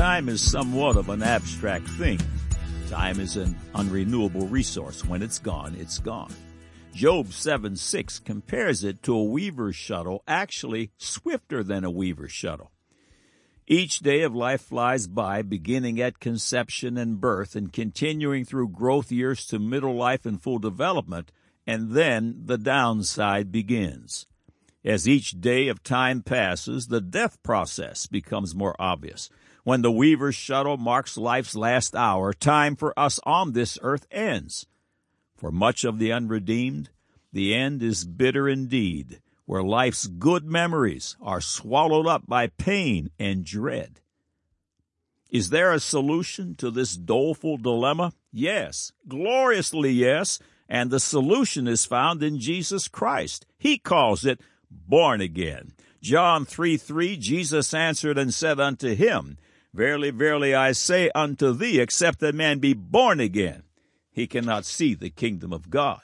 time is somewhat of an abstract thing. Time is an unrenewable resource. When it's gone, it's gone. Job 7 6 compares it to a weaver's shuttle, actually swifter than a weaver's shuttle. Each day of life flies by, beginning at conception and birth and continuing through growth years to middle life and full development, and then the downside begins. As each day of time passes, the death process becomes more obvious. When the weaver's shuttle marks life's last hour, time for us on this earth ends. For much of the unredeemed, the end is bitter indeed, where life's good memories are swallowed up by pain and dread. Is there a solution to this doleful dilemma? Yes, gloriously yes, and the solution is found in Jesus Christ. He calls it born again. John 3 3, Jesus answered and said unto him, Verily, verily, I say unto thee, except a man be born again, he cannot see the kingdom of God.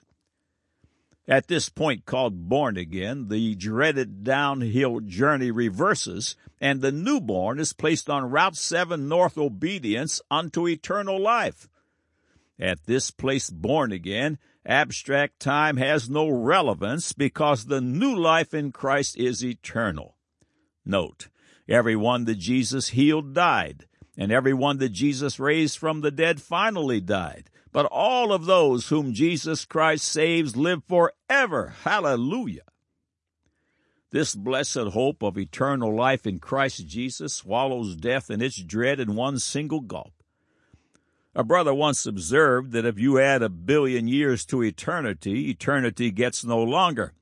At this point called born again, the dreaded downhill journey reverses, and the newborn is placed on Route 7 North obedience unto eternal life. At this place born again, abstract time has no relevance because the new life in Christ is eternal. Note, everyone that Jesus healed died, and everyone that Jesus raised from the dead finally died. But all of those whom Jesus Christ saves live forever. Hallelujah. This blessed hope of eternal life in Christ Jesus swallows death and its dread in one single gulp. A brother once observed that if you add a billion years to eternity, eternity gets no longer.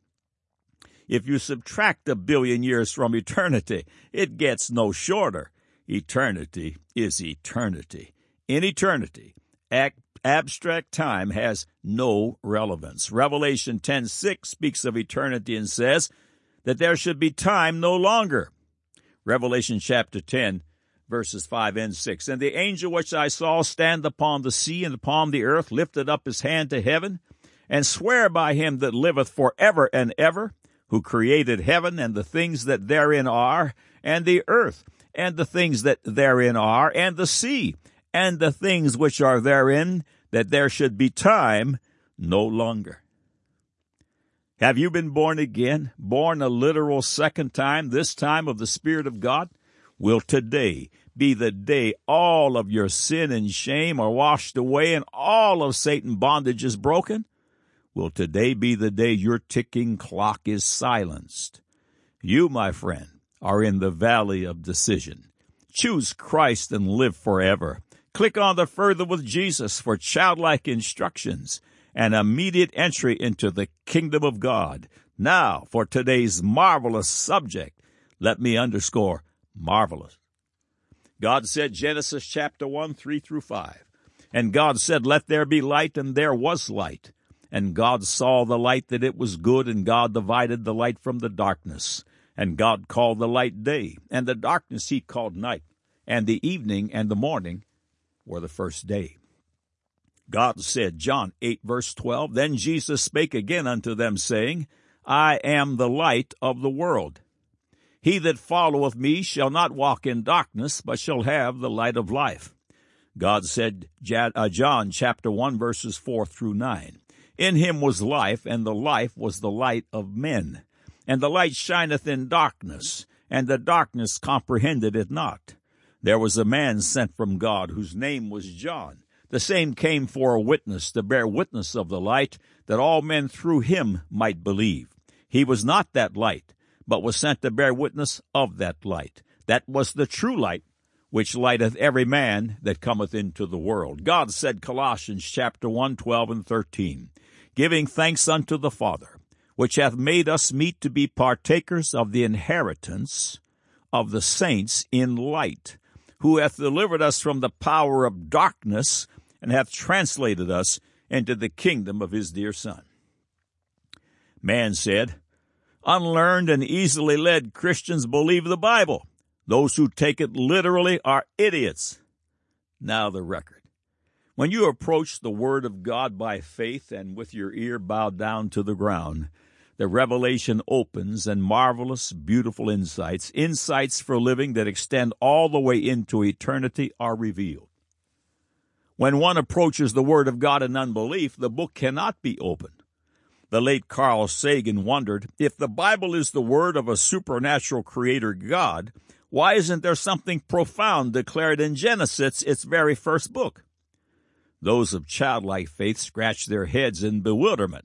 If you subtract a billion years from eternity, it gets no shorter. Eternity is eternity. In eternity, act abstract time has no relevance. Revelation 10:6 speaks of eternity and says that there should be time no longer. Revelation chapter 10 verses 5 and 6. And the angel which I saw stand upon the sea and upon the earth lifted up his hand to heaven and swear by him that liveth for ever and ever, who created heaven and the things that therein are, and the earth and the things that therein are, and the sea and the things which are therein, that there should be time no longer. Have you been born again, born a literal second time, this time of the Spirit of God? Will today be the day all of your sin and shame are washed away and all of Satan's bondage is broken? Will today be the day your ticking clock is silenced? You, my friend, are in the valley of decision. Choose Christ and live forever. Click on the Further with Jesus for childlike instructions and immediate entry into the kingdom of God. Now, for today's marvelous subject, let me underscore marvelous. God said, Genesis chapter 1, 3 through 5. And God said, Let there be light, and there was light. And God saw the light that it was good, and God divided the light from the darkness. And God called the light day, and the darkness he called night. And the evening and the morning were the first day. God said, John 8 verse 12, Then Jesus spake again unto them, saying, I am the light of the world. He that followeth me shall not walk in darkness, but shall have the light of life. God said, uh, John chapter 1 verses 4 through 9, In him was life, and the life was the light of men. And the light shineth in darkness, and the darkness comprehended it not. There was a man sent from God whose name was John. The same came for a witness to bear witness of the light, that all men through him might believe. He was not that light, but was sent to bear witness of that light. That was the true light, which lighteth every man that cometh into the world. God said, Colossians chapter 1, 12 and 13, giving thanks unto the Father, which hath made us meet to be partakers of the inheritance of the saints in light who hath delivered us from the power of darkness and hath translated us into the kingdom of his dear Son. Man said, Unlearned and easily led Christians believe the Bible. Those who take it literally are idiots. Now the record. When you approach the Word of God by faith and with your ear bowed down to the ground, the revelation opens and marvelous, beautiful insights, insights for living that extend all the way into eternity, are revealed. When one approaches the Word of God in unbelief, the book cannot be opened. The late Carl Sagan wondered if the Bible is the Word of a supernatural Creator God, why isn't there something profound declared in Genesis, its very first book? Those of childlike faith scratched their heads in bewilderment.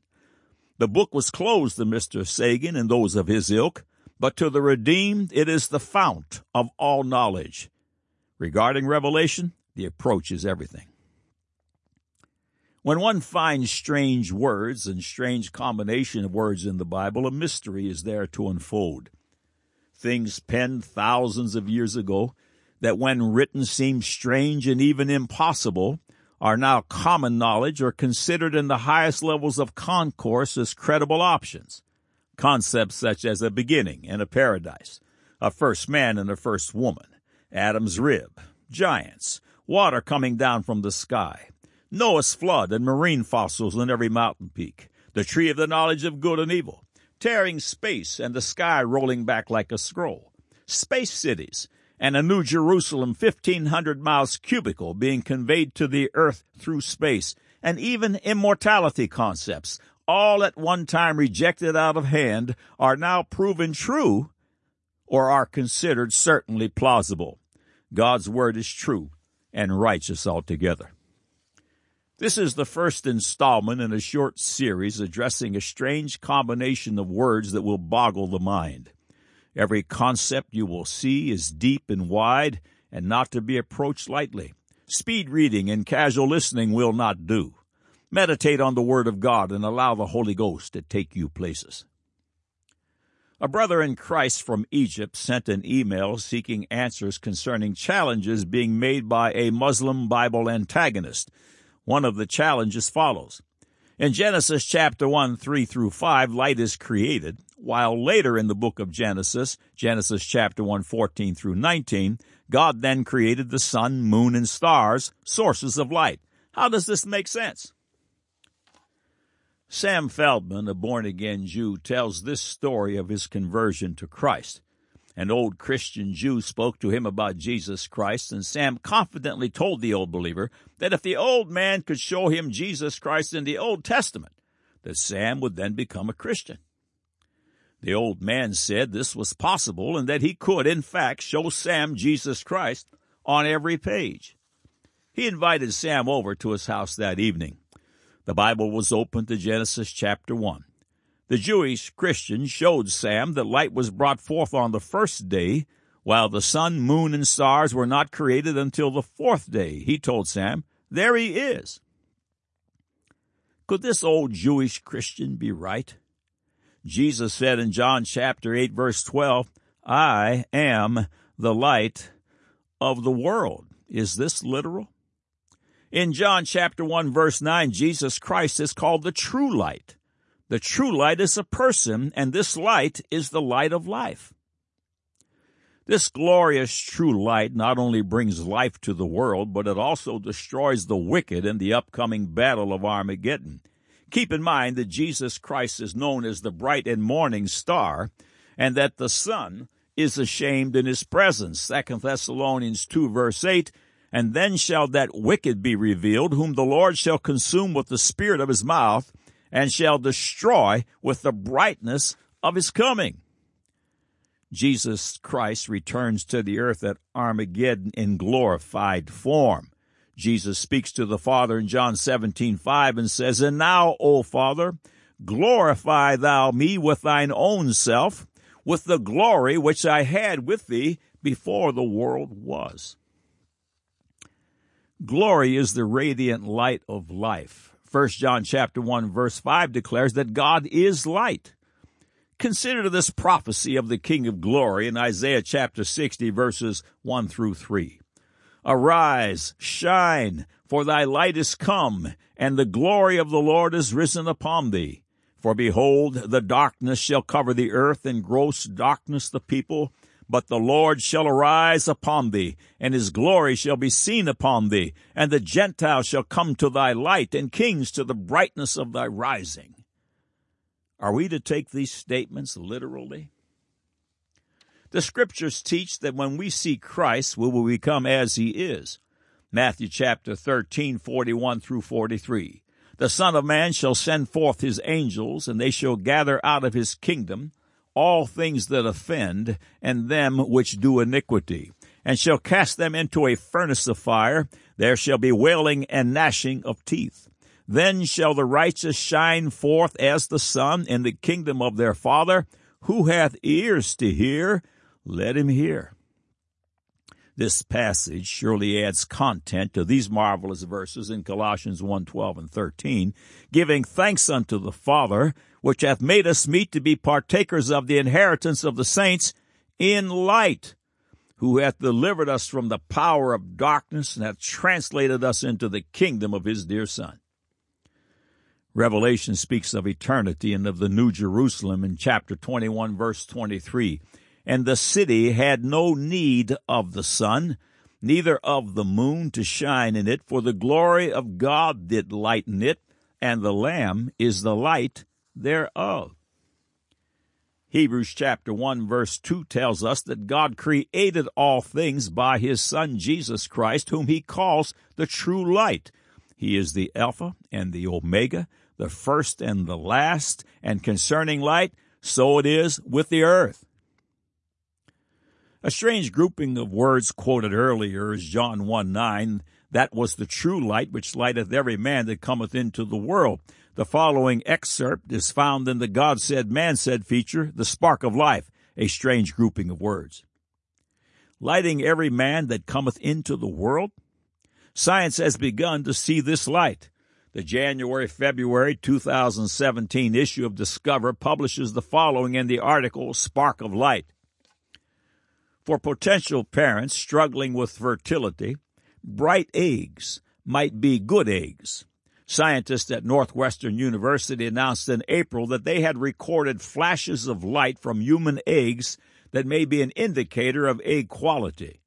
The book was closed to Mr. Sagan and those of his ilk, but to the redeemed it is the fount of all knowledge. Regarding Revelation, the approach is everything. When one finds strange words and strange combination of words in the Bible, a mystery is there to unfold. Things penned thousands of years ago that when written seemed strange and even impossible are now common knowledge or considered in the highest levels of concourse as credible options. Concepts such as a beginning and a paradise, a first man and a first woman, Adam's rib, giants, water coming down from the sky, Noah's flood and marine fossils on every mountain peak, the tree of the knowledge of good and evil, tearing space and the sky rolling back like a scroll, space cities, and a new Jerusalem 1500 miles cubical being conveyed to the earth through space, and even immortality concepts, all at one time rejected out of hand, are now proven true or are considered certainly plausible. God's word is true and righteous altogether. This is the first installment in a short series addressing a strange combination of words that will boggle the mind. Every concept you will see is deep and wide and not to be approached lightly. Speed reading and casual listening will not do. Meditate on the Word of God and allow the Holy Ghost to take you places. A brother in Christ from Egypt sent an email seeking answers concerning challenges being made by a Muslim Bible antagonist one of the challenges follows. In Genesis chapter 1, 3 through 5, light is created, while later in the book of Genesis, Genesis chapter 1, 14 through 19, God then created the sun, moon, and stars, sources of light. How does this make sense? Sam Feldman, a born again Jew, tells this story of his conversion to Christ. An old Christian Jew spoke to him about Jesus Christ, and Sam confidently told the old believer that if the old man could show him Jesus Christ in the Old Testament, that Sam would then become a Christian. The old man said this was possible and that he could, in fact, show Sam Jesus Christ on every page. He invited Sam over to his house that evening. The Bible was open to Genesis chapter 1. The Jewish Christians showed Sam that light was brought forth on the first day, while the sun, moon, and stars were not created until the fourth day. He told Sam, There he is. Could this old Jewish Christian be right? Jesus said in John chapter 8 verse 12, I am the light of the world. Is this literal? In John chapter 1 verse 9, Jesus Christ is called the true light. The true light is a person, and this light is the light of life. This glorious true light not only brings life to the world, but it also destroys the wicked in the upcoming battle of Armageddon. Keep in mind that Jesus Christ is known as the bright and morning star, and that the sun is ashamed in his presence. 2 Thessalonians 2 verse 8, and then shall that wicked be revealed, whom the Lord shall consume with the spirit of his mouth, and shall destroy with the brightness of his coming. Jesus Christ returns to the earth at Armageddon in glorified form. Jesus speaks to the Father in John 17, 5 and says, And now, O Father, glorify thou me with thine own self, with the glory which I had with thee before the world was. Glory is the radiant light of life. 1 John chapter 1 verse 5 declares that God is light. Consider this prophecy of the King of Glory in Isaiah chapter 60 verses 1 through 3. Arise, shine, for thy light is come, and the glory of the Lord is risen upon thee. For behold, the darkness shall cover the earth, and gross darkness the people. But the Lord shall arise upon thee, and his glory shall be seen upon thee, and the Gentiles shall come to thy light, and kings to the brightness of thy rising. Are we to take these statements literally? The scriptures teach that when we see Christ, we will become as he is. Matthew chapter 13, 41 through 43. The Son of Man shall send forth his angels, and they shall gather out of his kingdom all things that offend, and them which do iniquity, and shall cast them into a furnace of fire. There shall be wailing and gnashing of teeth. Then shall the righteous shine forth as the sun in the kingdom of their Father. Who hath ears to hear, let him hear. This passage surely adds content to these marvelous verses in Colossians 1 12 and 13, giving thanks unto the Father, which hath made us meet to be partakers of the inheritance of the saints in light, who hath delivered us from the power of darkness and hath translated us into the kingdom of his dear Son. Revelation speaks of eternity and of the New Jerusalem in chapter 21, verse 23. And the city had no need of the sun, neither of the moon to shine in it, for the glory of God did lighten it, and the Lamb is the light thereof. Hebrews chapter 1 verse 2 tells us that God created all things by his Son Jesus Christ, whom he calls the true light. He is the Alpha and the Omega, the first and the last, and concerning light, so it is with the earth. A strange grouping of words quoted earlier is John 1 9. That was the true light which lighteth every man that cometh into the world. The following excerpt is found in the God said, man said feature, The Spark of Life, a strange grouping of words. Lighting every man that cometh into the world? Science has begun to see this light. The January February 2017 issue of Discover publishes the following in the article Spark of Light. For potential parents struggling with fertility, bright eggs might be good eggs. Scientists at Northwestern University announced in April that they had recorded flashes of light from human eggs that may be an indicator of egg quality.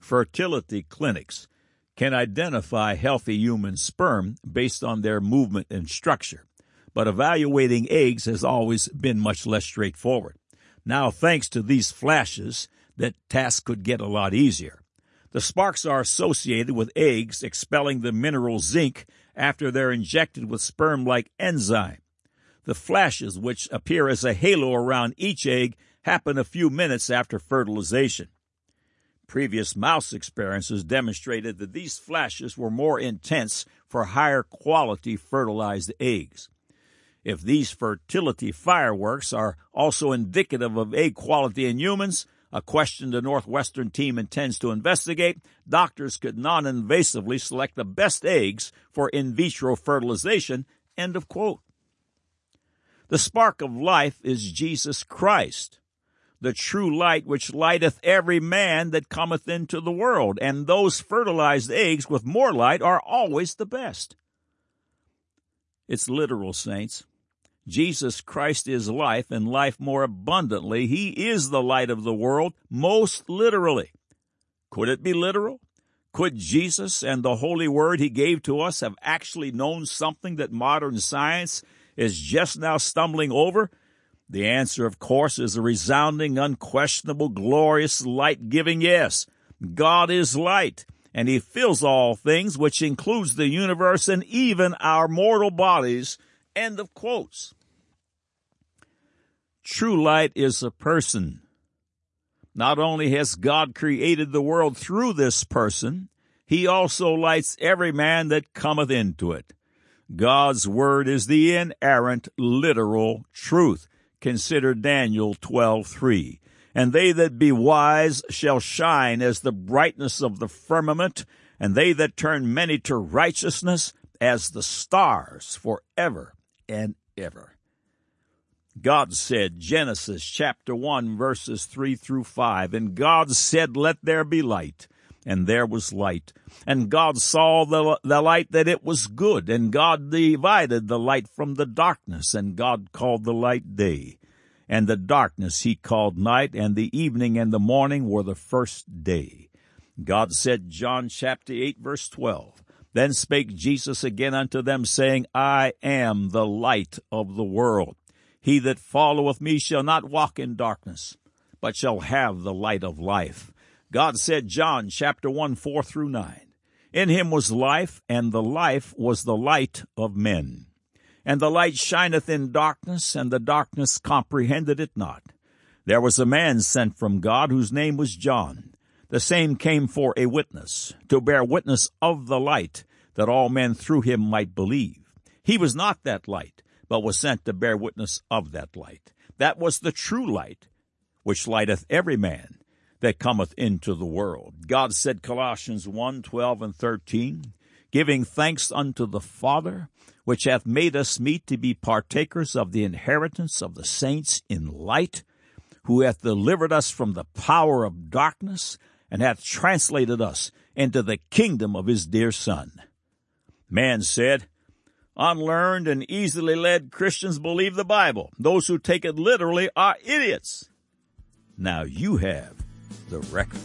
Fertility clinics can identify healthy human sperm based on their movement and structure, but evaluating eggs has always been much less straightforward. Now, thanks to these flashes, that task could get a lot easier. The sparks are associated with eggs expelling the mineral zinc after they're injected with sperm like enzyme. The flashes, which appear as a halo around each egg, happen a few minutes after fertilization. Previous mouse experiences demonstrated that these flashes were more intense for higher quality fertilized eggs. If these fertility fireworks are also indicative of egg quality in humans, a question the Northwestern team intends to investigate, doctors could non invasively select the best eggs for in vitro fertilization. End of quote. The spark of life is Jesus Christ, the true light which lighteth every man that cometh into the world, and those fertilized eggs with more light are always the best. It's literal, saints. Jesus Christ is life and life more abundantly. He is the light of the world, most literally. Could it be literal? Could Jesus and the Holy Word He gave to us have actually known something that modern science is just now stumbling over? The answer, of course, is a resounding, unquestionable, glorious, light giving yes. God is light, and He fills all things, which includes the universe and even our mortal bodies End of quotes. True light is a person. Not only has God created the world through this person, he also lights every man that cometh into it. God's word is the inerrant, literal truth. Consider Daniel 12:3. And they that be wise shall shine as the brightness of the firmament, and they that turn many to righteousness as the stars forever and ever. God said, Genesis chapter 1, verses 3 through 5, And God said, Let there be light. And there was light. And God saw the, the light that it was good. And God divided the light from the darkness. And God called the light day. And the darkness he called night. And the evening and the morning were the first day. God said, John chapter 8, verse 12, then spake Jesus again unto them, saying, I am the light of the world. He that followeth me shall not walk in darkness, but shall have the light of life. God said, John chapter 1, 4 through 9. In him was life, and the life was the light of men. And the light shineth in darkness, and the darkness comprehended it not. There was a man sent from God whose name was John. The same came for a witness, to bear witness of the light, that all men through him might believe. He was not that light, but was sent to bear witness of that light. That was the true light, which lighteth every man that cometh into the world. God said Colossians 1, 12 and 13, giving thanks unto the Father, which hath made us meet to be partakers of the inheritance of the saints in light, who hath delivered us from the power of darkness, and hath translated us into the kingdom of his dear Son. Man said, Unlearned and easily led Christians believe the Bible. Those who take it literally are idiots. Now you have the record.